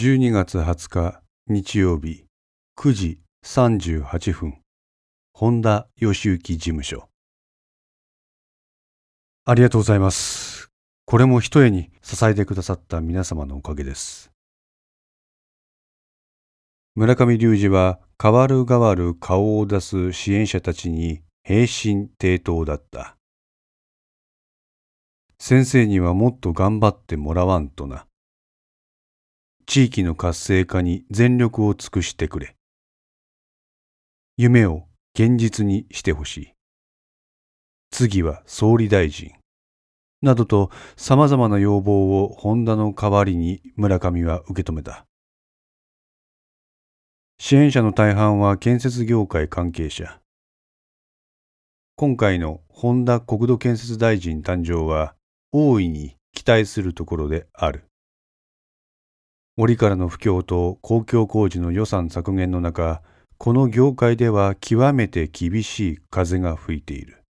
12月20日日曜日9時38分本田義行事務所ありがとうございます。これも一重に支えてくださった皆様のおかげです。村上隆二は変わる変わる顔を出す支援者たちに平身低頭だった。先生にはもっと頑張ってもらわんとな。地域の活性化に全力を尽くしてくれ。夢を現実にしてほしい。次は総理大臣。などと様々な要望をホンダの代わりに村上は受け止めた。支援者の大半は建設業界関係者。今回のホンダ国土建設大臣誕生は大いに期待するところである。折からの不況と公共工事の予算削減の中、この業界では極めて厳しい風が吹いている。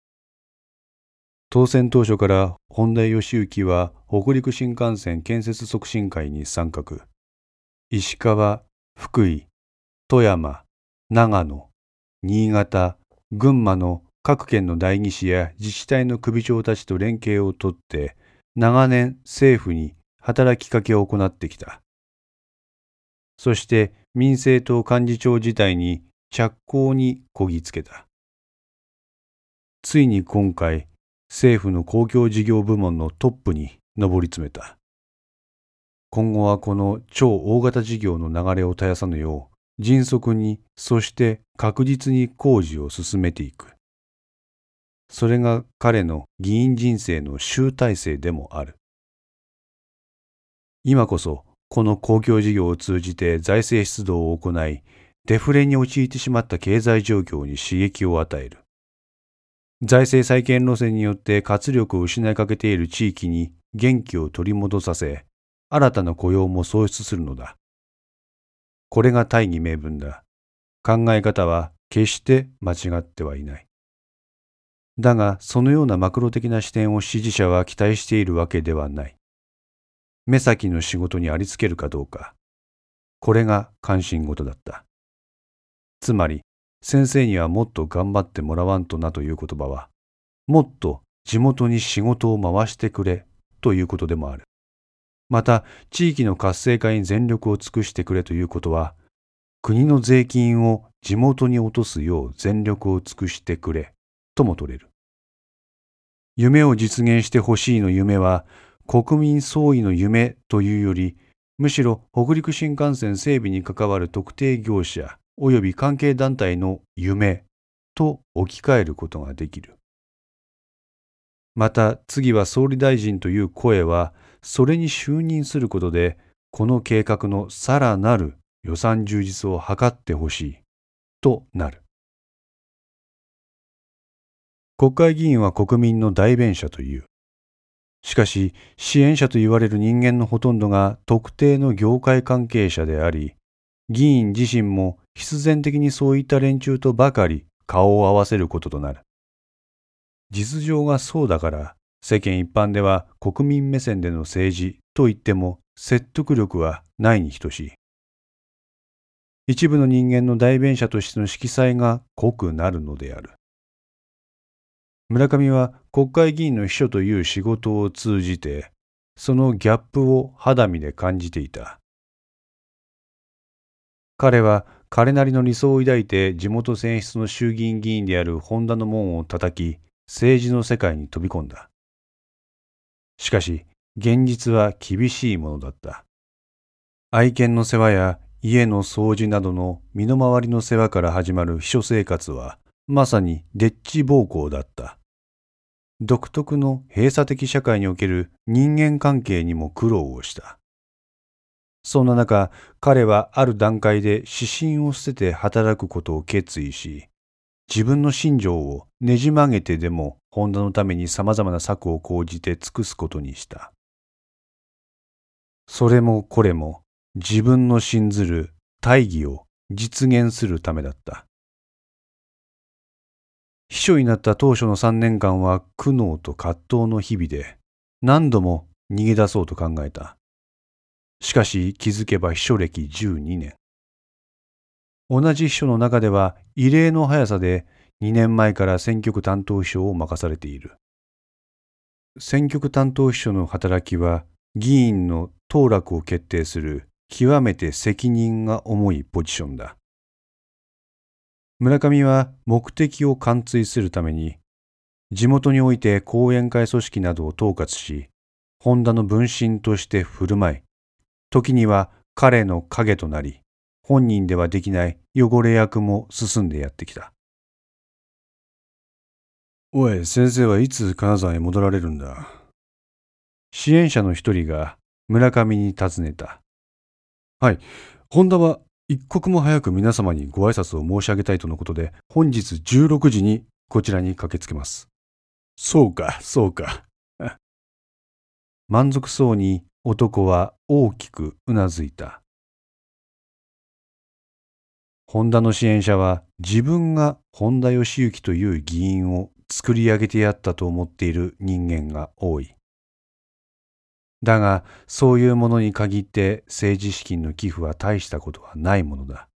当選当初から本田義行は北陸新幹線建設促進会に参画。石川、福井、富山、長野、新潟、群馬の各県の代議士や自治体の首長たちと連携をとって長年政府に働きかけを行ってきた。そして民政党幹事長自体に着工にこぎつけた。ついに今回、政府の公共事業部門のトップに上り詰めた。今後はこの超大型事業の流れを絶やさぬよう、迅速に、そして確実に工事を進めていく。それが彼の議員人生の集大成でもある。今こそ、この公共事業を通じて財政出動を行い、デフレに陥ってしまった経済状況に刺激を与える。財政再建路線によって活力を失いかけている地域に元気を取り戻させ、新たな雇用も創出するのだ。これが大義名分だ。考え方は決して間違ってはいない。だが、そのようなマクロ的な視点を支持者は期待しているわけではない。目先の仕事にありつけるかどうか。これが関心事だった。つまり、先生にはもっと頑張ってもらわんとなという言葉は、もっと地元に仕事を回してくれということでもある。また、地域の活性化に全力を尽くしてくれということは、国の税金を地元に落とすよう全力を尽くしてくれとも取れる。夢を実現してほしいの夢は、国民総意の夢というより、むしろ北陸新幹線整備に関わる特定業者及び関係団体の夢と置き換えることができる。また次は総理大臣という声は、それに就任することで、この計画のさらなる予算充実を図ってほしいとなる。国会議員は国民の代弁者という。しかし、支援者と言われる人間のほとんどが特定の業界関係者であり、議員自身も必然的にそういった連中とばかり顔を合わせることとなる。実情がそうだから、世間一般では国民目線での政治と言っても説得力はないに等しい。一部の人間の代弁者としての色彩が濃くなるのである。村上は国会議員の秘書という仕事を通じて、そのギャップを肌身で感じていた。彼は彼なりの理想を抱いて地元選出の衆議院議員である本田の門を叩き、政治の世界に飛び込んだ。しかし、現実は厳しいものだった。愛犬の世話や家の掃除などの身の回りの世話から始まる秘書生活は、まさにデッチ暴行だった。独特の閉鎖的社会における人間関係にも苦労をした。そんな中、彼はある段階で指針を捨てて働くことを決意し、自分の心情をねじ曲げてでも本田のために様々な策を講じて尽くすことにした。それもこれも自分の信ずる大義を実現するためだった。秘書になった当初の3年間は苦悩と葛藤の日々で何度も逃げ出そうと考えた。しかし気づけば秘書歴12年。同じ秘書の中では異例の速さで2年前から選挙区担当秘書を任されている。選挙区担当秘書の働きは議員の当落を決定する極めて責任が重いポジションだ。村上は目的を貫通するために地元において講演会組織などを統括し、ホンダの分身として振る舞い、時には彼の影となり、本人ではできない汚れ役も進んでやってきた。おい、先生はいつ金沢へ戻られるんだ？支援者の一人が村上に尋ねた。はい、ホンダは一刻も早く皆様にご挨拶を申し上げたいとのことで、本日16時にこちらに駆けつけます。そうか、そうか。満足そうに男は大きくうなずいた。本田の支援者は自分が本田義行という議員を作り上げてやったと思っている人間が多い。だが、そういうものに限って政治資金の寄付は大したことはないものだ。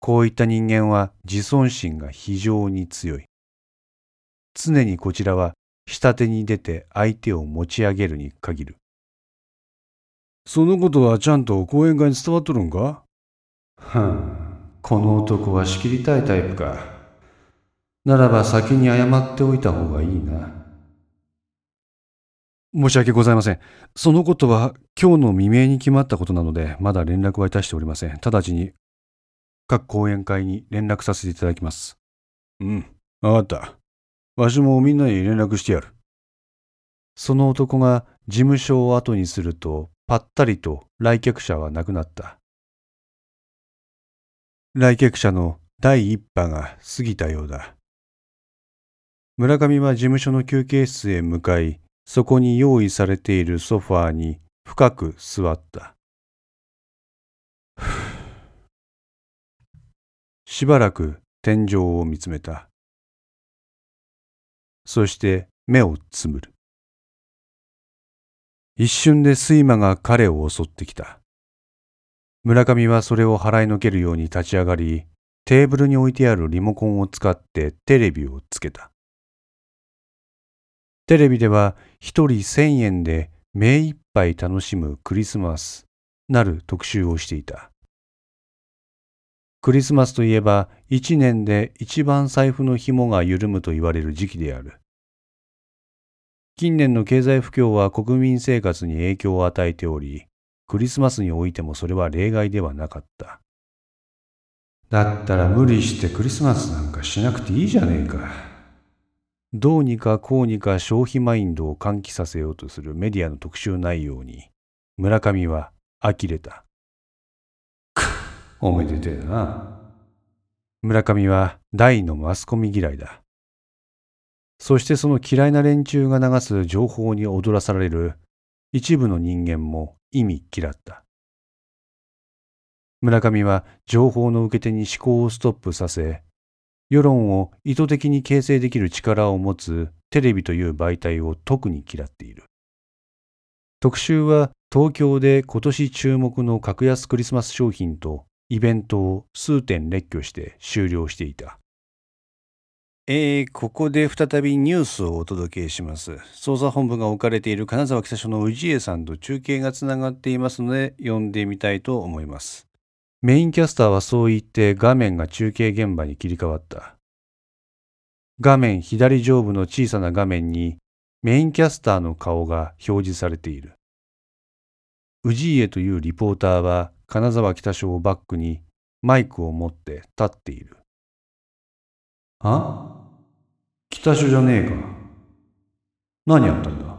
こういった人間は自尊心が非常に強い。常にこちらは下手に出て相手を持ち上げるに限る。そのことはちゃんと講演会に伝わっとるんか？はん、この男は仕切りたいタイプか。ならば先に謝っておいた方がいいな。申し訳ございません。そのことは今日の未明に決まったことなので、まだ連絡はいたしておりません。直ちに各講演会に連絡させていただきます。うん、わかった。わしもみんなに連絡してやる。その男が事務所を後にすると、ぱったりと来客者はなくなった。来客者の第一波が過ぎたようだ。村上は事務所の休憩室へ向かい、そこに用意されているソファーに深く座った。しばらく天井を見つめた。そして目をつむる。一瞬で睡魔が彼を襲ってきた。村上はそれを払いのけるように立ち上がり、テーブルに置いてあるリモコンを使ってテレビをつけた。テレビでは一人千円で目いっぱい楽しむクリスマスなる特集をしていた。クリスマスといえば一年で一番財布の紐が緩むと言われる時期である。近年の経済不況は国民生活に影響を与えており、クリスマスにおいてもそれは例外ではなかった。だったら無理してクリスマスなんかしなくていいじゃねえか。どうにかこうにか消費マインドを喚起させようとするメディアの特集内容に、村上は呆れた。おめでてえな。村上は大のマスコミ嫌いだ。そしてその嫌いな連中が流す情報に踊らされる一部の人間も意味嫌った。村上は情報の受け手に思考をストップさせ、世論を意図的に形成できる力を持つテレビという媒体を特に嫌っている。特集は東京で今年注目の格安クリスマス商品とイベントを数点列挙して終了していた。えー、ここで再びニュースをお届けします。捜査本部が置かれている金沢北署の氏家さんと中継がつながっていますので、読んでみたいと思います。メインキャスターはそう言って画面が中継現場に切り替わった。画面左上部の小さな画面にメインキャスターの顔が表示されている。氏家というリポーターは金沢北署をバックにマイクを持って立っている。あ？北署じゃねえか。何やったんだ？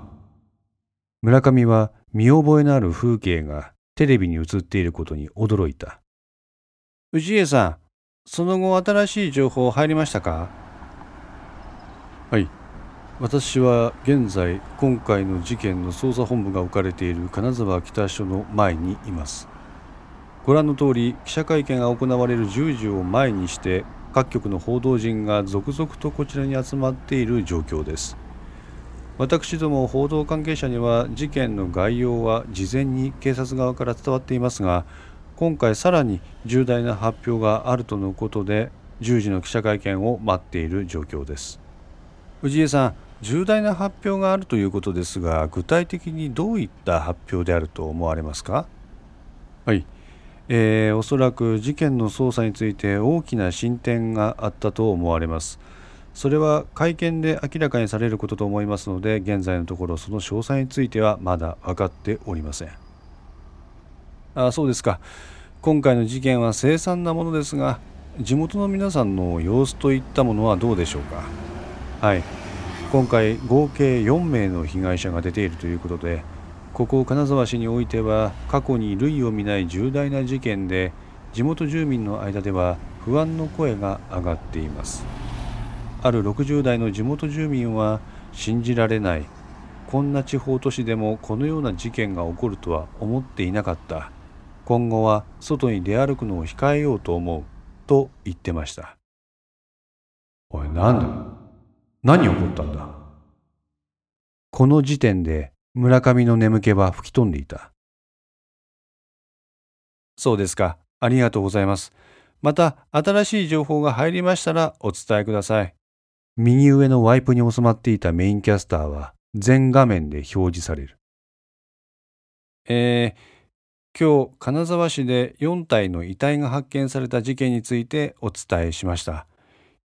村上は見覚えのある風景がテレビに映っていることに驚いた。氏家さん、その後新しい情報入りましたか？はい。私は現在今回の事件の捜査本部が置かれている金沢北署の前にいます。ご覧の通り記者会見が行われる10時を前にして各局の報道陣が続々とこちらに集まっている状況です私ども報道関係者には事件の概要は事前に警察側から伝わっていますが今回さらに重大な発表があるとのことで10時の記者会見を待っている状況です。藤江さん重大な発表があるということですが具体的にどういった発表であると思われますか？はい、えー、おそらく事件の捜査について大きな進展があったと思われます。それは会見で明らかにされることと思いますので現在のところその詳細についてはまだ分かっておりませんあそうですか。今回の事件は凄惨なものですが地元の皆さんの様子といったものはどうでしょうか。はい。今回合計4名の被害者が出ているということでここ金沢市においては過去に類を見ない重大な事件で地元住民の間では不安の声が上がっています。ある60代の地元住民は信じられない。こんな地方都市でもこのような事件が起こるとは思っていなかった。今後は外に出歩くのを控えようと思うと言ってました。おいなんだ？何起こったんだ？この時点で村上の眠気は吹き飛んでいた。そうですか。ありがとうございます。また新しい情報が入りましたらお伝えください。右上のワイプに収まっていたメインキャスターは全画面で表示される。えー、今日金沢市で4体の遺体が発見された事件についてお伝えしました。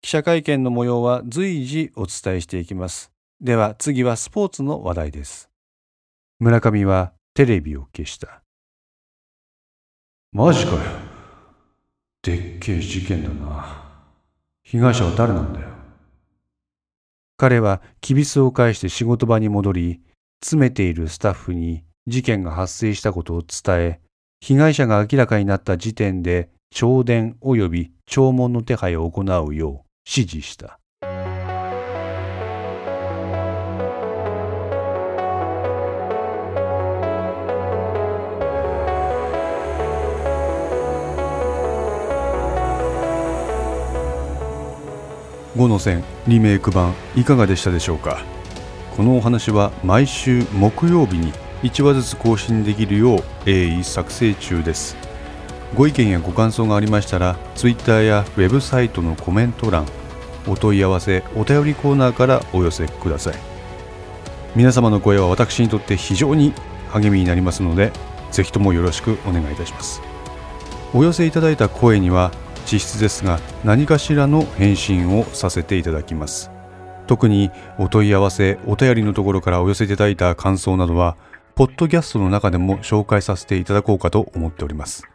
記者会見の模様は随時お伝えしていきます。では次はスポーツの話題です。村上はテレビを消した。マジかよ。でっけえ事件だな。被害者は誰なんだよ。彼はきびすを返して仕事場に戻り、詰めているスタッフに事件が発生したことを伝え、被害者が明らかになった時点で弔電及び弔問の手配を行うよう指示した。5の線リメイク版いかがでしたでしょうか？このお話は毎週木曜日に1話ずつ更新できるよう鋭意作成中です。ご意見やご感想がありましたら Twitter やウェブサイトのコメント欄お問い合わせお便りコーナーからお寄せください。皆様の声は私にとって非常に励みになりますのでぜひともよろしくお願いいたします。お寄せいただいた声には実質ですが何かしらの返信をさせていただきます。特にお問い合わせお便りのところからお寄せいただいた感想などはポッドキャストの中でも紹介させていただこうかと思っております。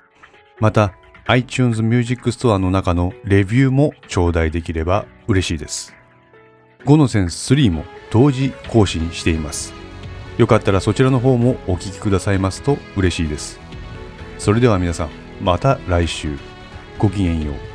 また iTunes Music Store の中のレビューも頂戴できれば嬉しいです。5の線3も同時更新しています。よかったらそちらの方もお聴きくださいますと嬉しいです。それでは皆さんまた来週。ごきげんよう。